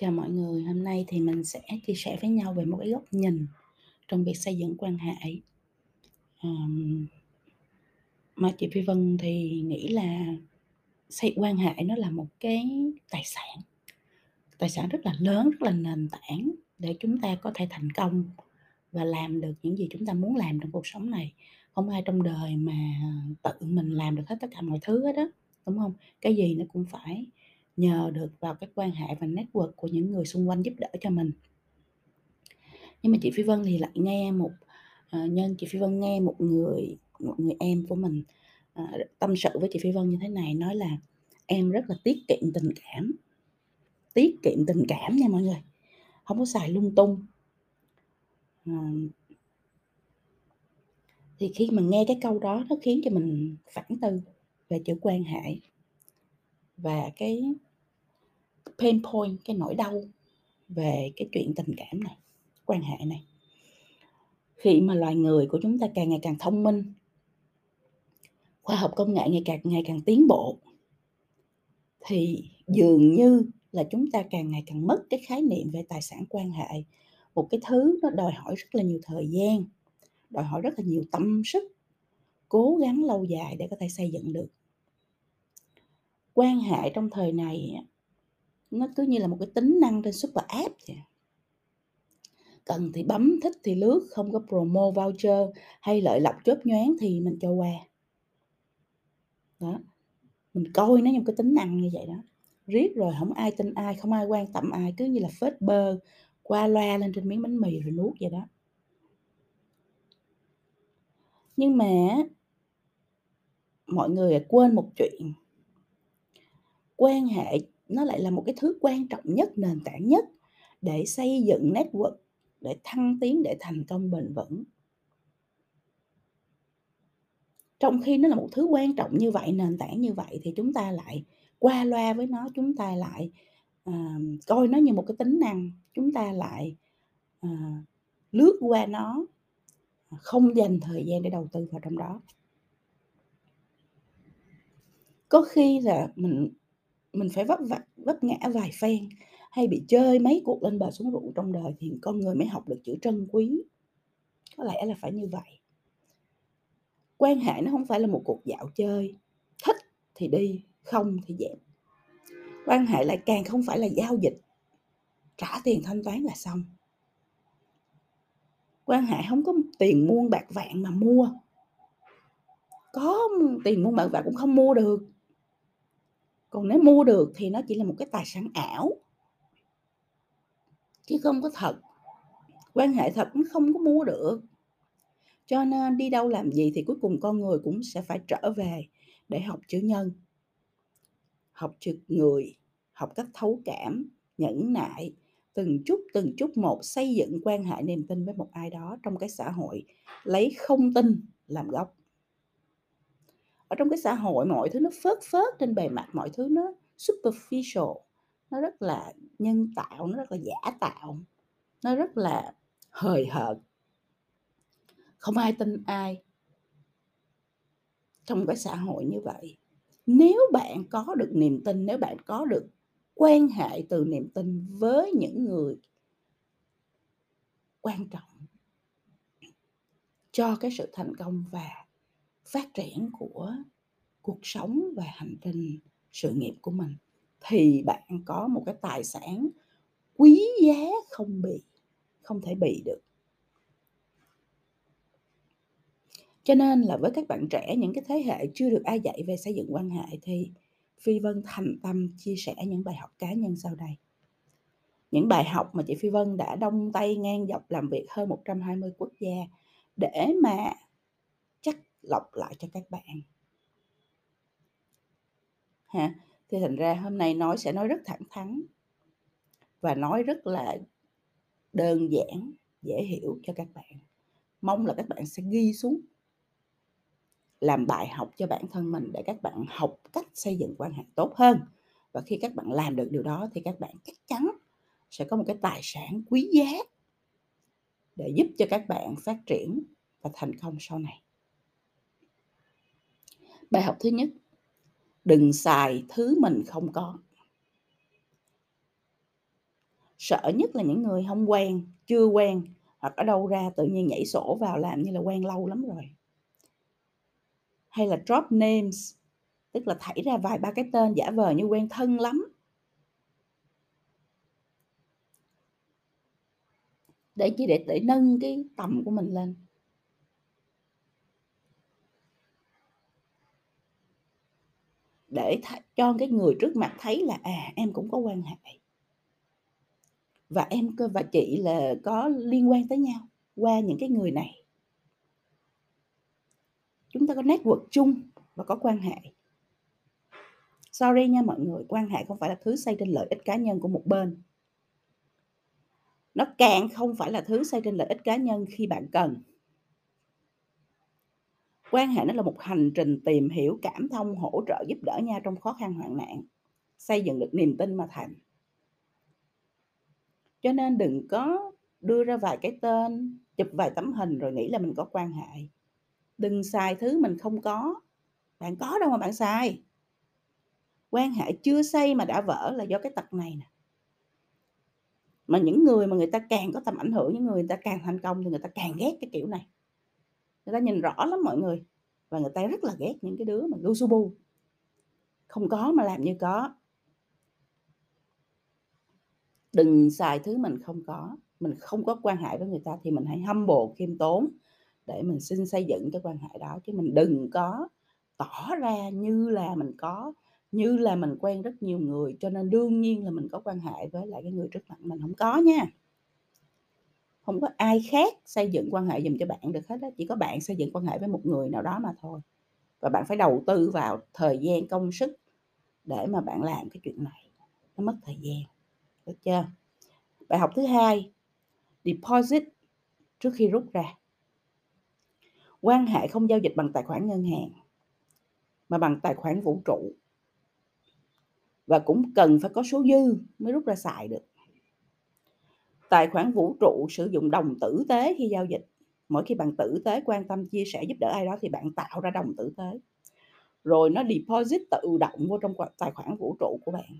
Chào mọi người, hôm nay thì mình sẽ chia sẻ với nhau về một cái góc nhìn trong việc xây dựng quan hệ. Um, Mà chị Phi Vân thì nghĩ là xây quan hệ nó là một cái tài sản, tài sản rất là lớn, rất là nền tảng để chúng ta có thể thành công và làm được những gì chúng ta muốn làm trong cuộc sống này. Không ai trong đời mà tự mình làm được hết tất cả mọi thứ hết đó đúng không Cái gì nó cũng phải nhờ được vào cái quan hệ và network của những người xung quanh giúp đỡ cho mình. Nhưng mà chị Phi Vân thì lại nghe một à, nhân chị Phi Vân nghe một người một người em của mình, à, tâm sự với chị Phi Vân như thế này, nói là "Em rất là tiết kiệm tình cảm." Tiết kiệm tình cảm nha mọi người, không có xài lung tung. À, thì khi mà nghe cái câu đó nó khiến cho mình phản tư về chữ quan hệ. Và cái pain point, cái nỗi đau về cái chuyện tình cảm này, quan hệ này. Khi mà loài người của chúng ta càng ngày càng thông minh khoa học công nghệ ngày càng ngày càng tiến bộ thì dường như là chúng ta càng ngày càng mất cái khái niệm về tài sản quan hệ. Một cái thứ nó đòi hỏi rất là nhiều thời gian, đòi hỏi rất là nhiều tâm sức, cố gắng lâu dài để có thể xây dựng được. Quan hệ trong thời này nó cứ như là một cái tính năng trên super app vậy. Cần thì bấm, thích thì lướt, không có promo voucher hay lợi lộc chớp nhoáng thì mình cho qua. Đó, mình coi nó như một cái tính năng như vậy đó. Riết rồi không ai tin ai, không ai quan tâm ai, cứ như là phết bơ, qua loa lên trên miếng bánh mì rồi nuốt vậy đó. Nhưng mà mọi người quên một chuyện. Quan hệ nó lại là một cái thứ quan trọng nhất, nền tảng nhất để xây dựng network, để thăng tiến, để thành công bền vững. Trong khi nó là một thứ quan trọng như vậy, nền tảng như vậy thì chúng ta lại qua loa với nó, chúng ta lại, uh, coi nó như một cái tính năng, chúng ta lại, uh, lướt qua nó, ờ, không dành thời gian để đầu tư vào trong đó. Có khi là mình mình phải vấp vặt vấp ngã vài phen, hay bị chơi mấy cuộc lên bờ xuống ruộng trong đời thì con người mới học được chữ trân quý. Có lẽ là phải như vậy. Quan hệ nó không phải là một cuộc dạo chơi, thích thì đi, không thì dẹp. Quan hệ lại càng không phải là giao dịch, trả tiền thanh toán là xong. Quan hệ không có tiền muôn bạc vạn mà mua. Có tiền muôn bạc vạn cũng không mua được. Còn nếu mua được thì nó chỉ là một cái tài sản ảo. Chứ không có thật. Quan hệ thật nó không có mua được. Cho nên đi đâu làm gì thì cuối cùng con người cũng sẽ phải trở về để học chữ nhân. Học chữ người, học cách thấu cảm, nhẫn nại, từng chút, từng chút một xây dựng quan hệ niềm tin với một ai đó trong cái xã hội lấy không tin làm gốc. Ở trong cái xã hội mọi thứ nó phớt phớt trên bề mặt, mọi thứ nó superficial, nó rất là nhân tạo, nó rất là giả tạo, nó rất là hời hợt. Không ai tin ai. Trong cái xã hội như vậy, nếu bạn có được niềm tin, nếu bạn có được quan hệ từ niềm tin với những người quan trọng cho cái sự thành công và phát triển của cuộc sống và hành trình sự nghiệp của mình, thì bạn có một cái tài sản quý giá không bị không thể bị được. Cho nên là với các bạn trẻ, những cái thế hệ chưa được ai dạy về xây dựng quan hệ thì Phi Vân thành tâm chia sẻ những bài học cá nhân sau đây. Những bài học mà chị Phi Vân đã đông tay ngang dọc làm việc hơn 120 quốc gia để mà lọc lại cho các bạn. Ha, thì thành ra hôm nay nói sẽ nói rất thẳng thắn và nói rất là đơn giản, dễ hiểu cho các bạn. Mong là các bạn sẽ ghi xuống làm bài học cho bản thân mình để các bạn học cách xây dựng quan hệ tốt hơn. Và khi các bạn làm được điều đó thì các bạn chắc chắn sẽ có một cái tài sản quý giá để giúp cho các bạn phát triển và thành công sau này. Bài học thứ nhất, đừng xài thứ mình không có. sợ nhất là những người không quen, chưa quen hoặc ở đâu ra tự nhiên nhảy sổ vào làm như là quen lâu lắm rồi. Hay là drop names, tức là thảy ra vài ba cái tên giả vờ như quen thân lắm. Để chỉ Để để nâng cái tầm của mình lên. Để th cho cái người trước mặt thấy là, à, em cũng có quan hệ. Và em cơ và chị là có liên quan tới nhau qua những cái người này. Chúng ta có network chung và có quan hệ. Sorry nha mọi người, quan hệ không phải là thứ xây trên lợi ích cá nhân của một bên. Nó càng không phải là thứ xây trên lợi ích cá nhân khi bạn cần. Quan hệ nó là một hành trình tìm hiểu, cảm thông, hỗ trợ, giúp đỡ nhau trong khó khăn hoạn nạn, xây dựng được niềm tin mà thành. Cho nên đừng có đưa ra vài cái tên, chụp vài tấm hình rồi nghĩ là mình có quan hệ. Đừng xài thứ mình không có. Bạn có đâu mà bạn xài. Quan hệ chưa xây mà đã vỡ là do cái tật này nè. Mà những người mà người ta càng có tầm ảnh hưởng, những người người ta càng thành công thì người ta càng ghét cái kiểu này. Người ta nhìn rõ lắm mọi người, và người ta rất là ghét những cái đứa mà lu su bu. Không có mà làm như có. Đừng xài thứ mình không có, mình không có quan hệ với người ta thì mình hãy hâm bồ khiêm tốn để mình xin xây dựng cái quan hệ đó chứ mình đừng có tỏ ra như là mình có, như là mình quen rất nhiều người, cho nên đương nhiên là mình có quan hệ với lại cái người trước mặt mình không có nha. Không có ai khác xây dựng quan hệ dùm cho bạn được hết đó chỉ có bạn xây dựng quan hệ với một người nào đó mà thôi. Và bạn phải đầu tư vào thời gian, công sức để mà bạn làm cái chuyện này, nó mất thời gian, được chưa? Bài học thứ hai, deposit trước khi rút ra. Quan hệ không giao dịch bằng tài khoản ngân hàng, mà bằng tài khoản vũ trụ. Và cũng cần phải có số dư mới rút ra xài được. Tài khoản vũ trụ sử dụng đồng tử tế khi giao dịch. Mỗi khi bạn tử tế quan tâm, chia sẻ, giúp đỡ ai đó thì bạn tạo ra đồng tử tế. Rồi nó deposit tự động vô trong tài khoản vũ trụ của bạn.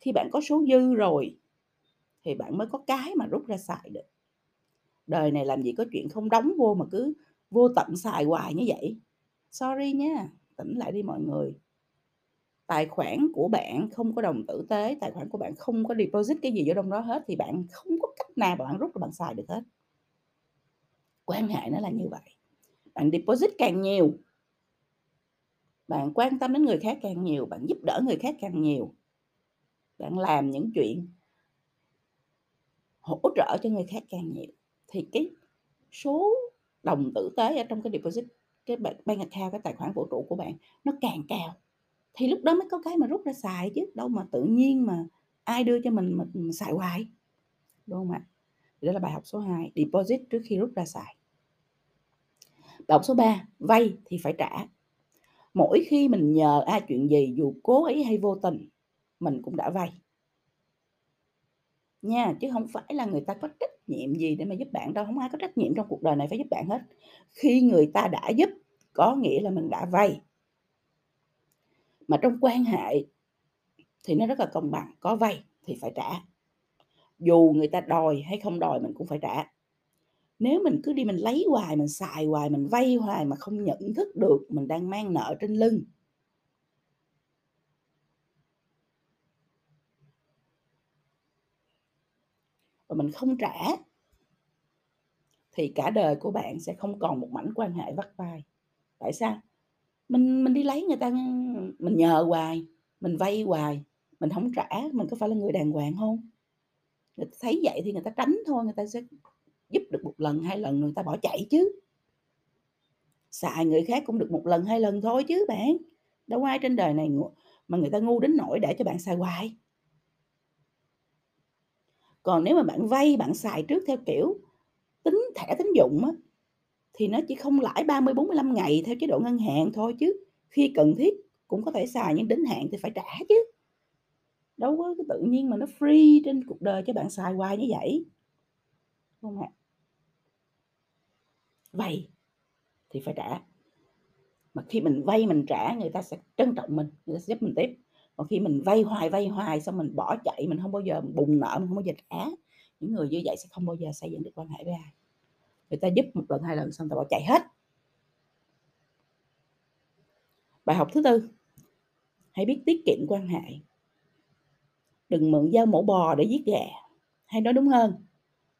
Khi bạn có số dư rồi thì bạn mới có cái mà rút ra xài được. Đời này làm gì có chuyện không đóng vô mà cứ vô tận xài hoài như vậy. Sorry nha, tỉnh lại đi mọi người. Tài khoản của bạn không có đồng tử tế, tài khoản của bạn không có deposit cái gì vô trong đó hết thì bạn không có cách nào mà bạn rút ra bạn xài được hết. Quan hệ nó là như vậy. Bạn deposit càng nhiều, bạn quan tâm đến người khác càng nhiều, bạn giúp đỡ người khác càng nhiều. Bạn làm những chuyện hỗ trợ cho người khác càng nhiều thì cái số đồng tử tế ở trong cái deposit cái bank account cái tài khoản vũ trụ của bạn nó càng cao thì lúc đó mới có cái mà rút ra xài chứ đâu mà tự nhiên mà ai đưa cho mình mà, ừ, xài hoài. Đúng không ạ? Đó là bài học số 2 deposit trước khi rút ra xài. Bài học số 3 vay thì phải trả. Mỗi khi mình nhờ ai chuyện gì dù cố ý hay vô tình mình cũng đã vay. Nha chứ không phải là người ta có trách nhiệm gì để mà giúp bạn đâu không ai có trách nhiệm trong cuộc đời này phải giúp bạn hết. Khi người ta đã giúp có nghĩa là mình đã vay mà trong quan hệ thì nó rất là công bằng, có vay thì phải trả. Dù người ta đòi hay không đòi mình cũng phải trả. Nếu mình cứ đi mình lấy hoài, mình xài hoài, mình vay hoài mà không nhận thức được mình đang mang nợ trên lưng. Và mình không trả thì cả đời của bạn sẽ không còn một mảnh quan hệ vắt vai. Tại sao? Mình mình đi lấy người ta, mình nhờ hoài, mình vay hoài, mình không trả, mình có phải là người đàng hoàng không người ta thấy vậy thì người ta tránh thôi, người ta sẽ giúp được một lần, hai lần người ta bỏ chạy chứ. Xài người khác cũng được một lần, hai lần thôi chứ bạn. Đâu ai trên đời này mà người ta ngu đến nỗi để cho bạn xài hoài. Còn nếu mà bạn vay, bạn xài trước theo kiểu tính thẻ tín dụng á thì nó chỉ không lãi 30 45 ngày theo chế độ ngân hàng thôi chứ. Khi cần thiết cũng có thể xài, nhưng đến hạn thì phải trả chứ. Đâu có cái tự nhiên mà nó free trên cuộc đời cho bạn xài hoài như vậy. Không ạ? Vay thì phải trả. Mà khi mình vay mình trả, người ta sẽ trân trọng mình, người ta sẽ giúp mình tiếp. Còn khi mình vay hoài vay hoài xong mình bỏ chạy, mình không bao giờ bùng nợ, mình không bao giờ trả, những người như vậy sẽ không bao giờ xây dựng được quan hệ với ai người ta giúp một lần, hai lần, xong ta bỏ chạy hết. Bài học thứ tư, hãy biết tiết kiệm quan hệ. Đừng mượn dao mổ bò để giết gà, hay nói đúng hơn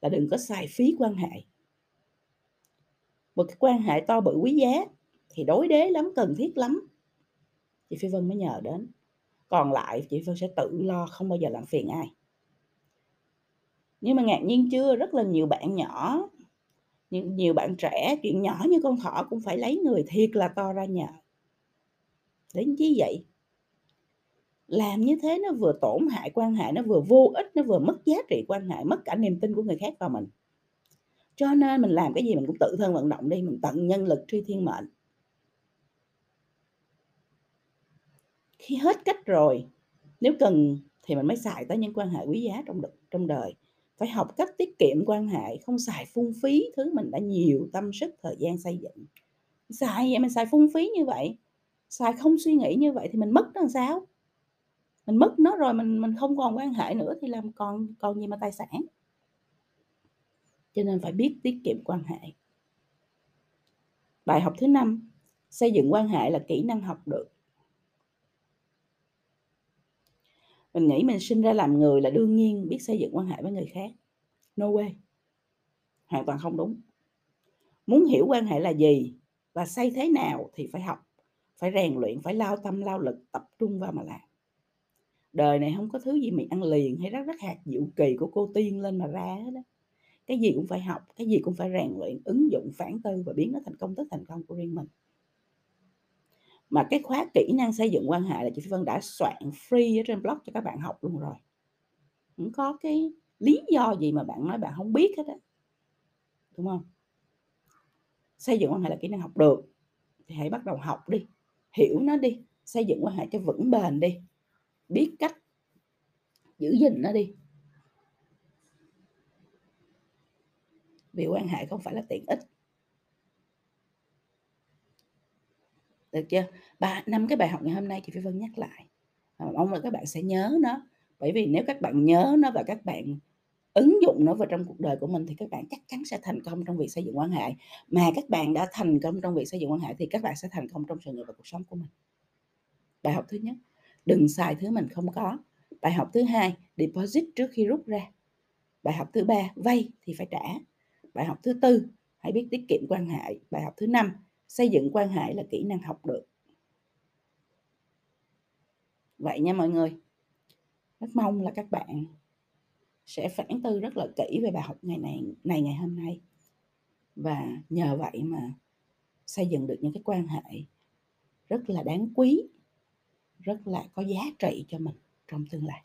là đừng có xài phí quan hệ. Một cái quan hệ to bự quý giá thì đối đế lắm, cần thiết lắm. Chị phi vân mới nhờ đến. Còn lại, chị vân sẽ tự lo, không bao giờ làm phiền ai. Nhưng mà ngạc nhiên chưa, rất là nhiều bạn nhỏ nhiều, nhiều bạn trẻ chuyện nhỏ như con thỏ cũng phải lấy người thiệt là to ra nhờ. Đến chí vậy làm như thế nó vừa tổn hại quan hệ nó vừa vô ích nó vừa mất giá trị quan hệ mất cả niềm tin của người khác vào mình. Cho nên mình làm cái gì mình cũng tự thân vận động đi mình tận nhân lực truy thiên mệnh. Khi hết cách rồi nếu cần thì mình mới xài tới những quan hệ quý giá trong trong đời phải học cách tiết kiệm quan hệ, không xài phung phí thứ mình đã nhiều tâm sức, thời gian xây dựng. Xài vậy mình xài phung phí như vậy, xài không suy nghĩ như vậy thì mình mất nó làm sao? Mình mất nó rồi mình mình không còn quan hệ nữa thì làm còn còn gì mà tài sản? Cho nên phải biết tiết kiệm quan hệ. Bài học thứ năm, xây dựng quan hệ là kỹ năng học được. Mình nghĩ mình sinh ra làm người là đương nhiên biết xây dựng quan hệ với người khác. No way. Hoàn toàn không đúng. Muốn hiểu quan hệ là gì và xây thế nào thì phải học, phải rèn luyện, phải lao tâm, lao lực, tập trung vào mà làm. Đời này không có thứ gì mình ăn liền hay rắc rắc hạt diệu kỳ của cô tiên lên mà ra đó cái gì cũng phải học, cái gì cũng phải rèn luyện, ứng dụng, phản tư và biến nó thành công, tức thành công của riêng mình mà cái khóa kỹ năng xây dựng quan hệ là chị Phi Vân đã soạn free ở trên blog cho các bạn học luôn rồi. Không có cái lý do gì mà bạn nói bạn không biết hết á. Đúng không? Xây dựng quan hệ là kỹ năng học được, thì hãy bắt đầu học đi. Hiểu nó đi, xây dựng quan hệ cho vững bền đi. Biết cách giữ gìn nó đi. Vì quan hệ không phải là tiện ích. Được chưa? Ba, năm cái bài học ngày hôm nay chị Phi Vân nhắc lại. Và mong là các bạn sẽ nhớ nó. Bởi vì nếu các bạn nhớ nó và các bạn ứng dụng nó vào trong cuộc đời của mình thì các bạn chắc chắn sẽ thành công trong việc xây dựng quan hệ. Mà các bạn đã thành công trong việc xây dựng quan hệ thì các bạn sẽ thành công trong sự nghiệp và cuộc sống của mình. Bài học thứ nhất, đừng xài thứ mình không có. Bài học thứ hai, deposit trước khi rút ra. Bài học thứ ba, vay thì phải trả. Bài học thứ tư, hãy biết tiết kiệm quan hệ. Bài học thứ năm xây dựng quan hệ là kỹ năng học được. Vậy nha mọi người. Rất mong là các bạn sẽ phản tư rất là kỹ về bài học ngày này này, ngày hôm nay. Và nhờ vậy mà xây dựng được những cái quan hệ rất là đáng quý, rất là có giá trị cho mình trong tương lai.